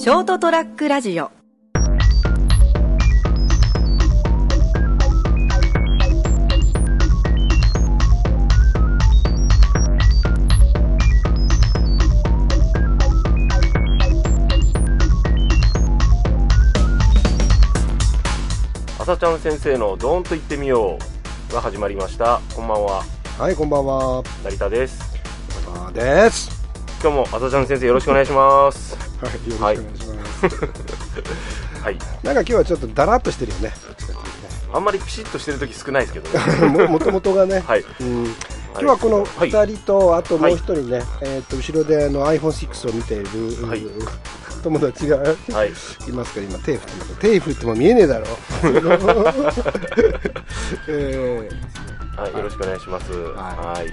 ショートトラックラジオ朝ちゃん先生のドーンと言ってみようが始まりましたこんばんははい、こんばんは。成田ですあーです。今日も朝ちゃん先生よろしくお願いします。はい、よろしくお願いします。はい。なんか今日はちょっとだらっとしてるよね。あんまりピシッとしてる時少ないですけどね。ももともとがね。はい。うん。今日はこのはい。2人と、あともう一人ね、えっと後ろであの iPhone6 を見ている、はい。友達がはい。いますから今手振って手振っても見えねえだろ。えーはいよろしくお願いします。ははい。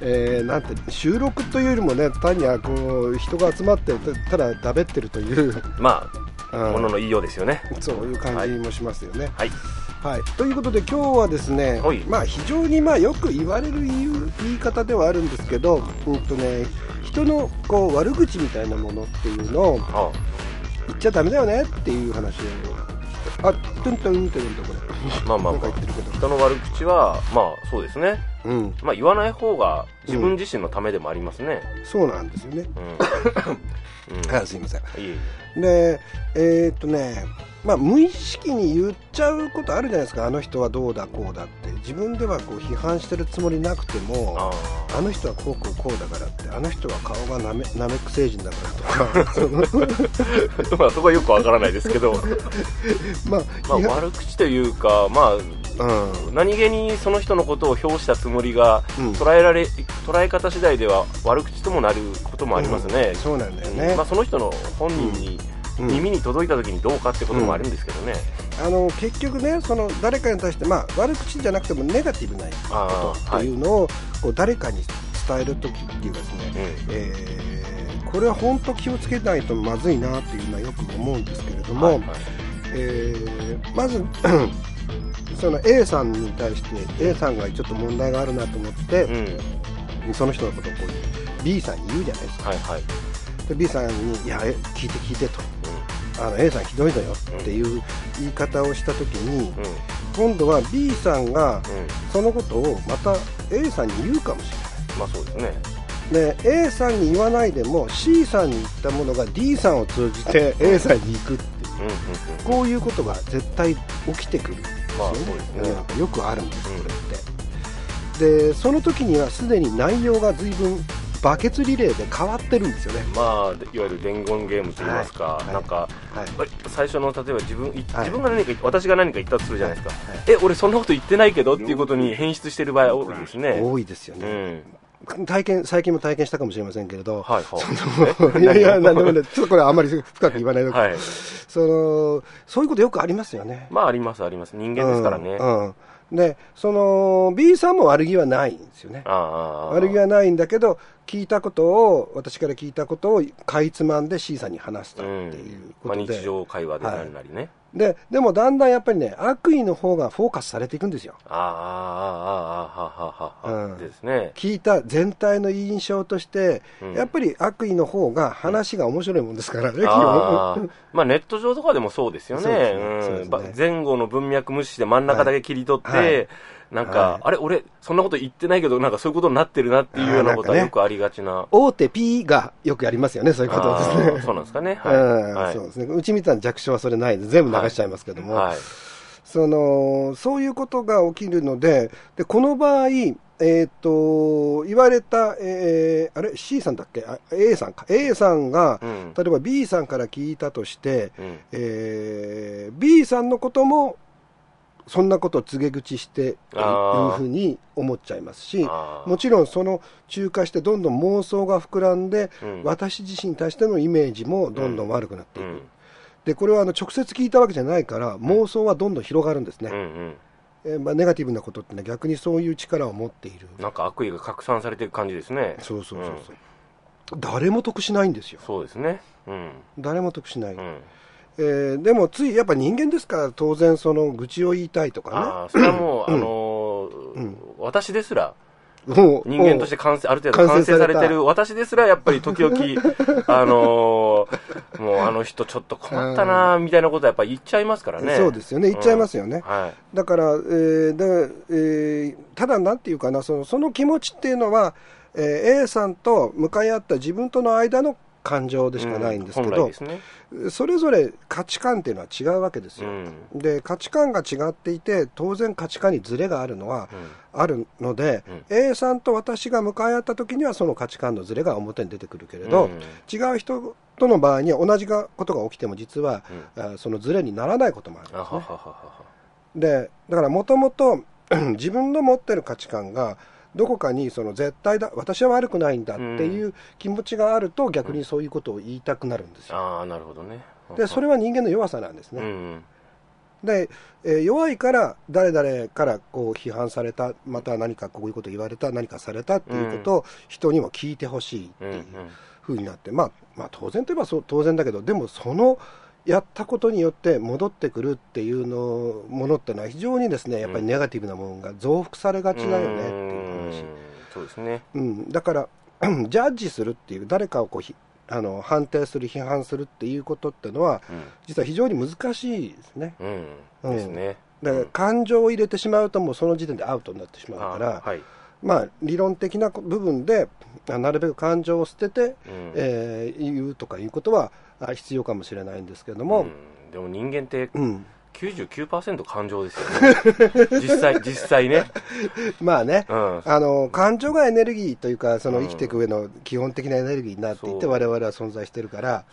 えーなんて収録というよりもね単にはこう人が集まってただだべってるという、まうん。あものの言いようですよね。そういう感じもしますよね、はい。はい、ということで今日はですね、はい。まあ、非常にまあよく言われる言い方ではあるんですけど、うんとね、人のこう悪口みたいなものっていうのをあ言っちゃダメだよねっていう話を。あトゥントゥンって言うんだこれまあまあまあ。言ってるけど人の悪口はまあそうですね。うん。まあ言わない方が自分自身のためでもありますね。そうなんですよね、うん、すいません。いえいでえーっとねまあ無意識に言っちゃうことあるじゃないですか。あの人はどうだこうだって。自分ではこう批判してるつもりなくてもああの人はこうこうこうだからって。あの人は顔がなめなめく星人だからとか。まあそこはよくわからないですけど。まあ、まあ悪口というかまあうん。何気にその人のことを評したつもりがうん。捉えられ捉え方次第では悪口ともなることもありますね、そうなんだよね、まあ、その人の本人にうん。耳に届いた時にどうかってこともあるんですけどね、あの結局ねその誰かに対して、まあ、悪口じゃなくてもネガティブなあことっていうのを、こう誰かに伝える時っていうかですね、えーこれは本当気をつけないとまずいなっていうのはよく思うんですけれども、うんはいはい。えーまずその A さんに対して A さんがちょっと問題があるなと思って、うん。その人のことをこう B さんに言うじゃないですか。はいはい。で B さんに「いやえ聞いて聞いて」と「あの A さんひどいのよ」っていう言い方をした時に今度は B さんがうん。そのことをまた A さんに言うかもしまあそうですね。れないで A さんに言わないでも C さんに言ったものが D さんを通じて A さんに行くっていう。こういうことが絶対起きてくるまあね。よくあるんですうんこれって、でその時にはすでに内容が随分バケツリレーで変わってるんですよね。まあいわゆる伝言ゲームといいますか、はい。なんかはい。最初の例えば自分いはい。自分が何か言っ私が何か言ったとするじゃないですか、はい。え俺そんなこと言ってないけどっていうことに変質してる場合多いですね。多いですようね、ん体験最近も体験したかもしれませんけれど、はいはい。いやいや、なんでもね、ちょっとこれあんまり深く言わないで、はい。そのそういうことよくありますよね。まあありますあります。人間ですからね、あうんうん。で、その B さんも悪気はないんですよね。あああ悪気はないんだけど、聞いたことを、私から聞いたことをかいつまんで C さんに話したっていうこまあ、とで、日常会話でなりなりね、ででもだんだんやっぱりね、悪意の方がフォーカスされていくんですよ。ああああああはははは、うん。ですね。聞いた全体の印象として、うん。やっぱり悪意の方が話が面白いもんですからね、基あ本。あまあネット上とかでもそうですよね。ね。前後の文脈無視して真ん中だけ切り取って、はい。はいなんか、はい。あれ俺そんなこと言ってないけどなんかそういうことになってるなっていうようなことはよくありがちな。大手 P がよくやりますよね、そういうことですね。そうなんですかね。はい、うんはい。そうですね。うちみたいな弱小はそれないで、全部流しちゃいますけども、はい。その、そういうことが起きるので、で、この場合、えっ、と、言われた、えーあれ ?C さんだっけ？あ ?A さんか。A さんが、うん。例えば B さんから聞いたとして、うん。えー B さんのことも、そんなことを告げ口していうふうに思っちゃいますし、もちろんその中化してどんどん妄想が膨らんで、うん。私自身に対してのイメージもどんどん悪くなっていく。うん。で、これはあの直接聞いたわけじゃないから、妄想はどんどん広がるんですね。うんうん。えーまあ、ネガティブなことってのは逆にそういう力を持っている。なんか悪意が拡散されていく感じですね。そうそうそうそう、誰も得しないんですよ。そうですね。うん。誰も得しない。うんえーでもついやっぱ人間ですから当然その愚痴を言いたいとかああそれはもう、あのーうん。私ですらもう。人間として完成、ある程度完成されてる私ですら、やっぱり時々、あのーもうあの人ちょっと困ったなーみたいなことはやっぱり言っちゃいますからね。そうですよね。言っちゃいますよね。うん。はい。だから、えーでえーただ、なんていうかな、そのその気持ちっていうのは、えー A さんと向かい合った自分との間の感情でしかないんですけどね。それぞれ価値観っていうのは違うわけですよ。うん。で価値観が違っていて当然価値観にズレがあるのはあるので、うん A さんと私が向かい合った時にはその価値観のズレが表に出てくるけれど、うん違う人との場合には同じがことが起きても実は、あそのズレにならないこともあるんですね。でだからもともと自分の持ってる価値観がどこかにその絶対だ私は悪くないんだっていう気持ちがあると逆にそういうことを言いたくなるんですよ。ああ、なるほどね。でそれは人間の弱さなんですね。うん。で、えー弱いから誰々からこう批判されたまた何かこういうこと言われた何かされたっていうことを人にも聞いてほしいってうん。う。いうんふうになって、まあ、まあ当然といえばそう当然だけどでもそのやったことによって戻ってくるっていうのものってのは非常にですねやっぱりネガティブなものが増幅されがちだよねっていう話、んそうですね。うん、だから ジャッジするっていう誰かをこうひあの判定する批判するっていうことってのは実は非常に難しいですねうん。ううんん。ですね。だから感情を入れてしまうともうその時点でアウトになってしまうから、あはい。まあ理論的な部分であなるべく感情を捨てて、うんえー言うとかいうことはあ必要かもしれないんですけれどもうん、でも人間ってうん99%感情ですよね。実際、実際ね。まあね、うん。あの感情がエネルギーというかそのうん生きていく上の基本的なエネルギーになっていてそう我々は存在してるから。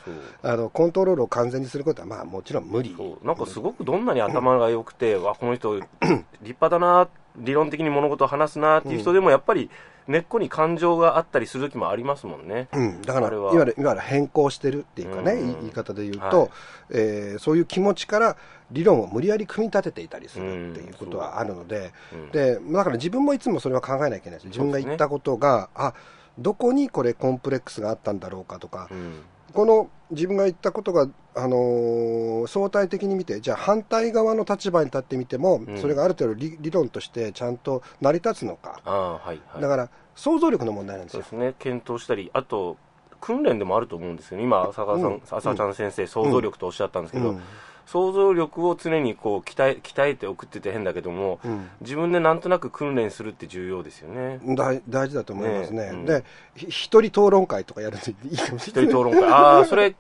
あのコントロールを完全にすることはまあもちろん無理なんかすごくどんなに頭が良くて、わこの人 立派だな理論的に物事を話すなっていう人でもやっぱり根っこに感情があったりする時もありますもんね。うん、だからいわゆるいわゆる変更してるっていうかね、うん言い方で言うと、はい。えーそういう気持ちから理論を無理やり組み立てていたりするっていうことはあるので、うん。でだから自分もいつもそれは考えなきゃいけないです。自分が言ったことが、あどこにこれコンプレックスがあったんだろうかとか、うんこの自分が言ったことが、あのー相対的に見てじゃあ反対側の立場に立ってみても、ん。それがある程度理理論としてちゃんと成り立つのか、ああはいはい。だから想像力の問題なんですよ。そうですね。検討したりあと訓練でもあると思うんですよね。今浅川さん、うん。浅ちゃん先生想像力とおっしゃったんですけど、うん想像力を常にこう鍛え鍛えておくってて変だけども、うん。自分でなんとなく訓練するって重要ですよね。大大事だと思いますね、ねうん。でひ一人討論会とかやるといいかもし一れない。人討論会。ああそれ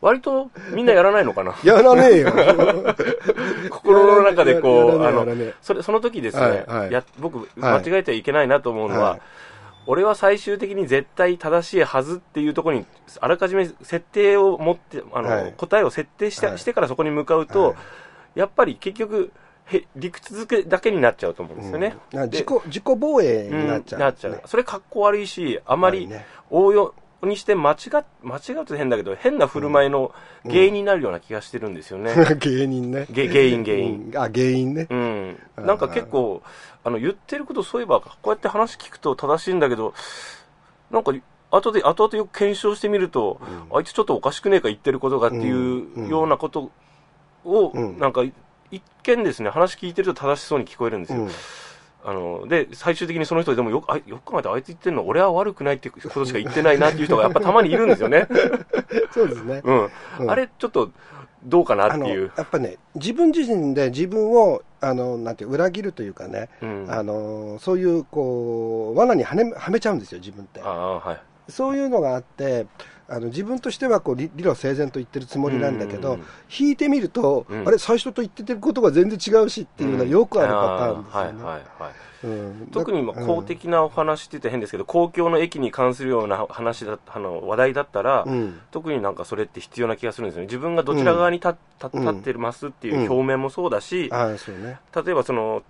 割とみんなやらないのかな？やらねえよ。心の中でこう、やあのそれ、その時ですね、はいはい。や僕、間違えてはいけないなと思うのは、はい俺は最終的に絶対正しいはずっていうところに、あらかじめ設定を持って、あの、はい。答えを設定して,、はい。してからそこに向かうと、はい。やっぱり結局、へ理屈付けだけになっちゃうと思うんですよね。うん。で自己自己防衛になっちゃう、なっちゃう。それ格好悪いし、あまりね。応用にして間違っ、間違うと変だけど、変な振る舞いの原因になるような気がしてるんですよね。芸人ね。げ原因原因。うん。あ原因ね。うん、なんか結構、あの言ってること、そういえば、こうやって話聞くと正しいんだけど、なんか、後で、後々よく検証してみると、あいつちょっとおかしくねえか言ってることがっていうようなことを、うん。なんか、一見ですね、話聞いてると正しそうに聞こえるんですよ。うんあので最終的にその人でもよくあよく考えてあいつ言ってるの俺は悪くないってことしか言ってないなっていう人がやっぱたまにいるんですよね。そうですね、うん、うんあれちょっとどうかなっていう。やっぱね自分自身で自分をあのなんていう裏切るというかね、うん、あのそういうこう罠にはねはめちゃうんですよ自分ってああはい。そういうのがあってあの自分としてはこう理理路整然と言ってるつもりなんだけど、うん。引いてみると、うん。あれ最初と言ってることが全然違うしっていうのはよくあるパターンですよね、はいはいはい。うん。特に公的なお話って言って変ですけど、公共の駅に関するような話だあの話題だったら、うん。特になんかそれって必要な気がするんですよね。自分がどちら側に立,、ってますっていう表面もそうだし、例えばその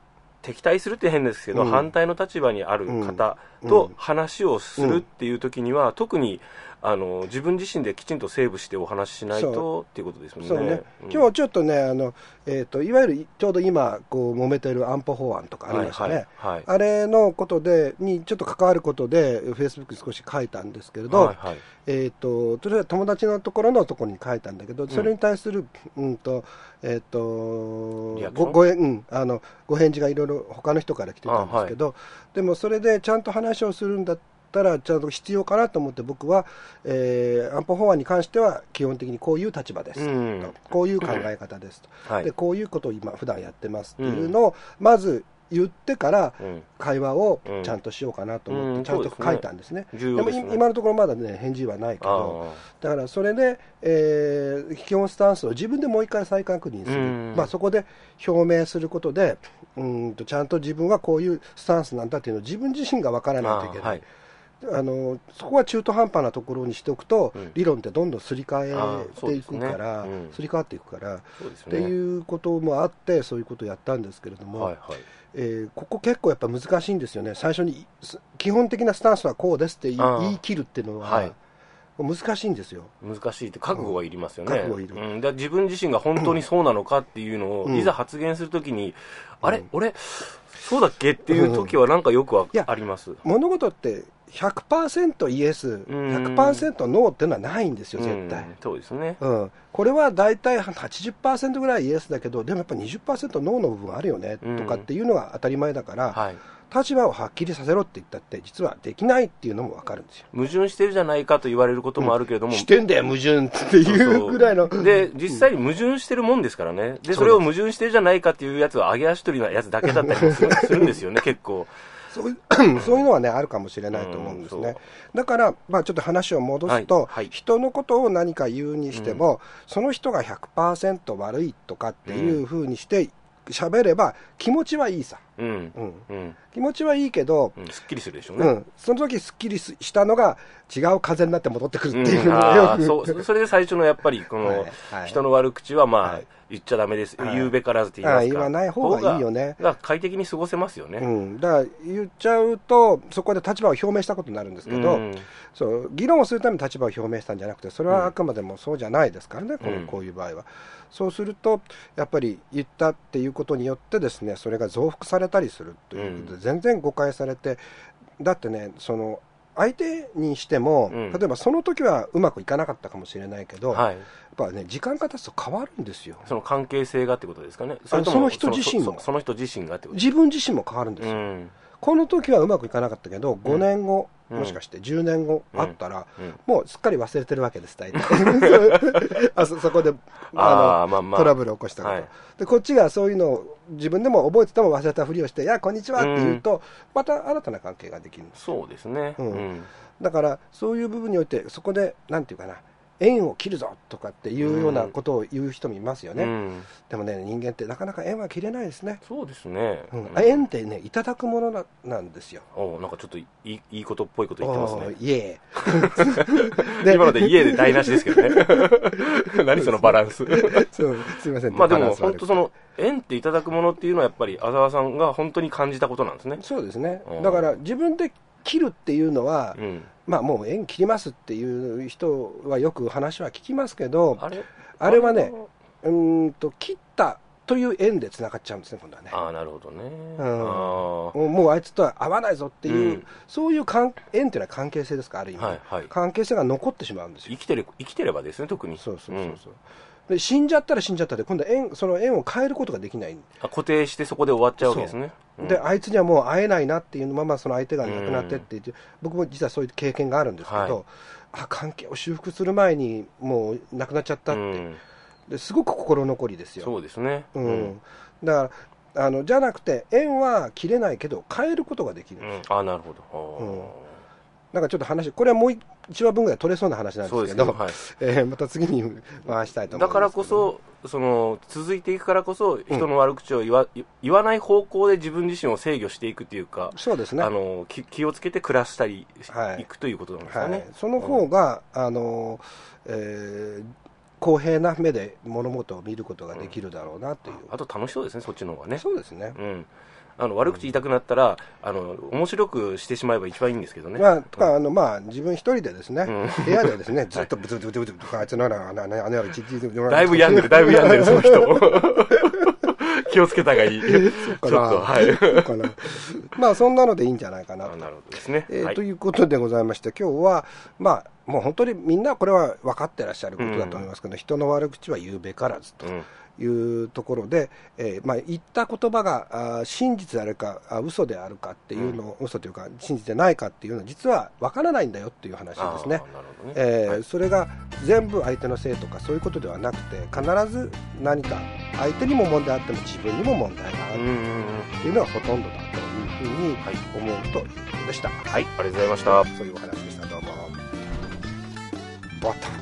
敵対するって変ですけど、うん。反対の立場にある方うん。と話をするっていう時には、特にあの自分自身できちんとセーブしてお話ししないそとっていうことですよね。そうね、うん。今日ちょっとねあの、えー、といわゆるちょうど今こう揉めてる安保法案とかありましたね、はいはいはい。あれのことでにちょっと関わることでフェイスブックに少し書いたんですけれど、はいはい。えー、とそれは友達のところのところに書いたんだけど、それに対する、うんとえー、とごご,、うん、あのご返事がいろいろ他の人から来てたんですけど、でもそれでちゃんと話をするんだったら、ちゃんと必要かなと思って、僕は、えー安保法案に関しては、基本的にこういう立場です、うん。とこういう考え方ですと、はい。で、こういうことを今、普段やってますっていうのを、まず言ってから、うん。会話をちゃんとしようかなと思って、うん。ちゃんと書いたんですね。でもい今のところまだね、返事はないけど、あだからそれで、えー基本スタンスを自分でもう一回再確認する、うん。まあ、そこで表明することで、うんとちゃんと自分はこういうスタンスなんだっていうのを自分自身が分からーないといけない。あのそこは中途半端なところにしておくと、うん。理論ってどんどんすり替えていくから、すね。うん。すり替わっていくから、ね。っていうこともあって、そういうことをやったんですけれども、はいはい。えーここ結構やっぱ難しいんですよね、最初にす基本的なスタンスはこうですって言い切るっていうのは、はい。難しいんですよ。難しいって覚悟がいりますよね、覚悟いるうん、で自分自身が本当にそうなのかっていうのを、うん。いざ発言するときに、あれ？うん俺？そうだっけ？っていう時はなんかよくあります、物事って100%イエス、100%ノーっていうのはないんですよ、絶対。うんそうですねうん、これは大体80%ぐらいイエスだけど、でもやっぱ20%ノーの部分あるよねうんとかっていうのが当たり前だから、はい立場をはっきりさせろって言ったって、実はできないっていうのも分かるんですよ。矛盾してるじゃないかと言われることもあるけれども、してんだよ、矛盾っていうぐらいの。で、実際に矛盾してるもんですからね。で、それを矛盾してるじゃないかっていうやつは揚げ足取りなやつだけだったり するんですよね、結構。そういう そういうのはね、あるかもしれないと思うんですね。だから、まあ、ちょっと話を戻すと、はいはい人のことを何か言うにしても、その人が100%悪いとかっていうふうにして喋れば、気持ちはいいさ。うん。うん、うん。気持ちはいいけど、うん。すっきりするでしょうね。うん、その時すっきりすしたのが違う風になって戻ってくるっていううん のがよく、あーそれで最初のやっぱり、この、はいはい人の悪口はまあ、はい言っちゃダメです。はい言うべからずって言いますか。言わない方がいいよね方がが快適に過ごせますよね。うん、だから言っちゃうと、そこで立場を表明したことになるんですけど、うんそう議論をするために立場を表明したんじゃなくて、それはあくまでもそうじゃないですからね、こうんうこういう場合は。そうすると、やっぱり言ったっていうことによって、ですねそれが増幅されたりするということで、うん全然誤解されて、だってね、その相手にしても、うん例えばその時はうまくいかなかったかもしれないけど、はい。やっぱね、時間が経つと変わるんですよ。その関係性がってことですかね。あれともその人自身もその人自身がってこと自分自身も変わるんですよ。うん。この時はうまくいかなかったけど、5年後、うん。もしかして10年後うん。あったら、うん。もうすっかり忘れてるわけです、大体。あそ そこであのトラブルを起こしたこと、はい。で。こっちがそういうのを自分でも覚えてても忘れたふりをして、いや、こんにちはって言うと、また新たな関係ができる。そうですね。うん。うん。だから、そういう部分において、そこで、なんていうかな、縁を切るぞとかっていうようなことを言う人もいますよね。うんでもね、人間ってなかなか縁は切れないですね。そうですね。うんうん縁ってね、いただくものななんですよ。おなんかちょっといいいいことっぽいこと言ってますね。イエ 今ので家で台無しですけどね。何そのバランス。ーそうすいません。まあでも本当その縁っていただくものっていうのはやっぱり浅川さんが本当に感じたことなんですね。そうですねうん。だから自分で切るっていうのは、うん。まあもう縁切りますっていう人はよく話は聞きますけど、あれ？あれはね、うーんと切ったという縁でつながっちゃうんですね、今度はね。ああ、なるほどね。うんあもうあいつとは合わないぞっていう、うんそういう関縁っていうのは関係性ですから、ある意味、はいはい関係性が残ってしまうんですよ。生きてる、生きてればですね、特に。そうそうそうそう。で死んじゃったら死んじゃったで、今度は縁、その縁を変えることができない。あ固定してそこで終わっちゃうわけですね。う。ん。で、あいつにはもう会えないなっていうままその相手が亡くなってって言って、僕も実はそういう経験があるんですけど、はい。あ関係を修復する前にもう亡くなっちゃったって、うん。ですごく心残りですよ。そうですね。うん。だからあのじゃなくて、縁は切れないけど、変えることができる、うん。ああ、なるほど。うん。なんかちょっと話、これはもう1話分ぐらい取れそうな話なんですけど、ね。はい。えーまた次に回したいと思いますだからこそ、その続いていくからこそ、人の悪口を言わ,、言わない方向で自分自身を制御していくっていうか、そうですねあの気気をつけて暮らしたり、はいい、くということなんですかね。はい、その方が、あのえー公平な目で物事を見ることができるだろうなという、あと楽しそうですね、そっちの方がね。そうですね、うん、あの悪口言いたくなったら、あの面白くしてしまえば一番いいんですけどね。まあ、とか、あの、まあ、自分一人でですね、ん部屋でですね、ずっとブツブツブツブツとか、あいつのな、あの、あの、あの、ちちだいぶ病んでる、だいぶ病んでる、その人。気をつけた方がいい。ちょっと、かなはい。そうかな。まあ、そんなのでいいんじゃないかなあなるほどですね。えーはいということでございまして、今日は、まあ、もう本当にみんなこれは分かってらっしゃることだと思いますけど、人の悪口は言うべからずと。うんいうところで、えーまあ、言った言葉があ真実であるかあ嘘であるかっていうのを、嘘というか真実でないかっていうのは実は分からないんだよっていう話ですね。えーはい。それが全部相手のせいとかそういうことではなくて必ず何か相手にも問題あっても自分にも問題がある。うんうんうん。っていうのがほとんどだというふうにはい。思うということでした。はい。ありがとうございました。そういうお話でした。どうも。バタ